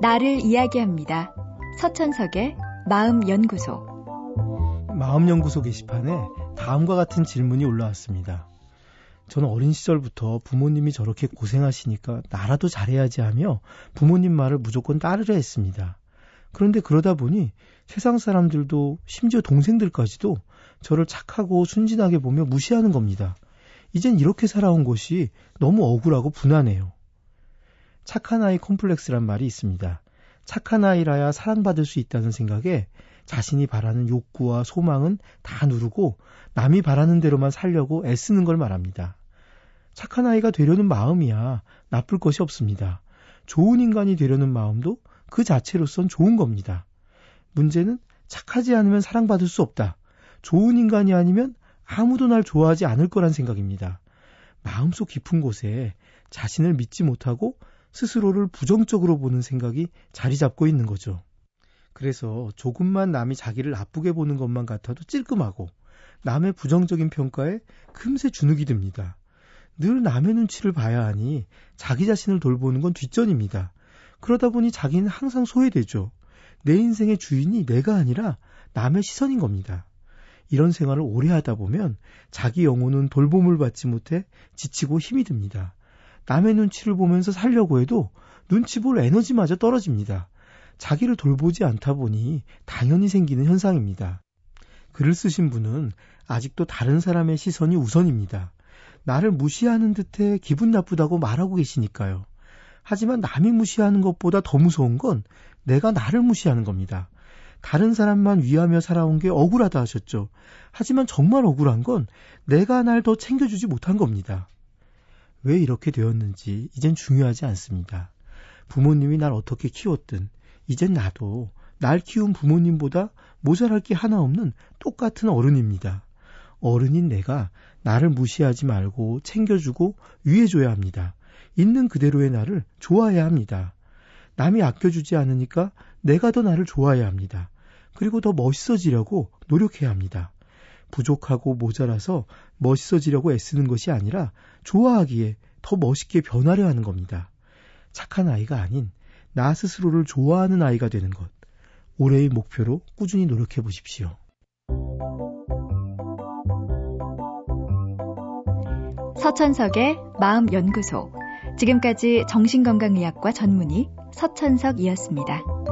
나를 이야기합니다. 서천석의 마음연구소. 마음연구소 게시판에 다음과 같은 질문이 올라왔습니다. 저는 어린 시절부터 부모님이 저렇게 고생하시니까 나라도 잘해야지 하며 부모님 말을 무조건 따르려 했습니다. 그런데 그러다 보니 세상 사람들도 심지어 동생들까지도 저를 착하고 순진하게 보며 무시하는 겁니다. 이젠 이렇게 살아온 것이 너무 억울하고 분하네요. 착한 아이 컴플렉스란 말이 있습니다. 착한 아이라야 사랑받을 수 있다는 생각에 자신이 바라는 욕구와 소망은 다 누르고 남이 바라는 대로만 살려고 애쓰는 걸 말합니다. 착한 아이가 되려는 마음이야 나쁠 것이 없습니다. 좋은 인간이 되려는 마음도 그 자체로선 좋은 겁니다. 문제는 착하지 않으면 사랑받을 수 없다. 좋은 인간이 아니면 아무도 날 좋아하지 않을 거란 생각입니다. 마음속 깊은 곳에 자신을 믿지 못하고 스스로를 부정적으로 보는 생각이 자리 잡고 있는 거죠. 그래서 조금만 남이 자기를 나쁘게 보는 것만 같아도 찔끔하고 남의 부정적인 평가에 금세 주눅이 듭니다. 늘 남의 눈치를 봐야 하니 자기 자신을 돌보는 건 뒷전입니다. 그러다 보니 자기는 항상 소외되죠. 내 인생의 주인이 내가 아니라 남의 시선인 겁니다. 이런 생활을 오래 하다 보면 자기 영혼은 돌봄을 받지 못해 지치고 힘이 듭니다. 남의 눈치를 보면서 살려고 해도 눈치 볼 에너지마저 떨어집니다. 자기를 돌보지 않다 보니 당연히 생기는 현상입니다. 글을 쓰신 분은 아직도 다른 사람의 시선이 우선입니다. 나를 무시하는 듯해 기분 나쁘다고 말하고 계시니까요. 하지만 남이 무시하는 것보다 더 무서운 건 내가 나를 무시하는 겁니다. 다른 사람만 위하며 살아온 게 억울하다 하셨죠. 하지만 정말 억울한 건 내가 날 더 챙겨주지 못한 겁니다. 왜 이렇게 되었는지 이젠 중요하지 않습니다. 부모님이 날 어떻게 키웠든 이젠 나도 날 키운 부모님보다 모자랄 게 하나 없는 똑같은 어른입니다. 어른인 내가 나를 무시하지 말고 챙겨주고 위해줘야 합니다. 있는 그대로의 나를 좋아해야 합니다. 남이 아껴주지 않으니까 내가 더 나를 좋아해야 합니다. 그리고 더 멋있어지려고 노력해야 합니다. 부족하고 모자라서 멋있어지려고 애쓰는 것이 아니라 좋아하기에 더 멋있게 변하려 하는 겁니다. 착한 아이가 아닌 나 스스로를 좋아하는 아이가 되는 것. 올해의 목표로 꾸준히 노력해 보십시오. 서천석의 마음연구소. 지금까지 정신건강의학과 전문의 서천석이었습니다.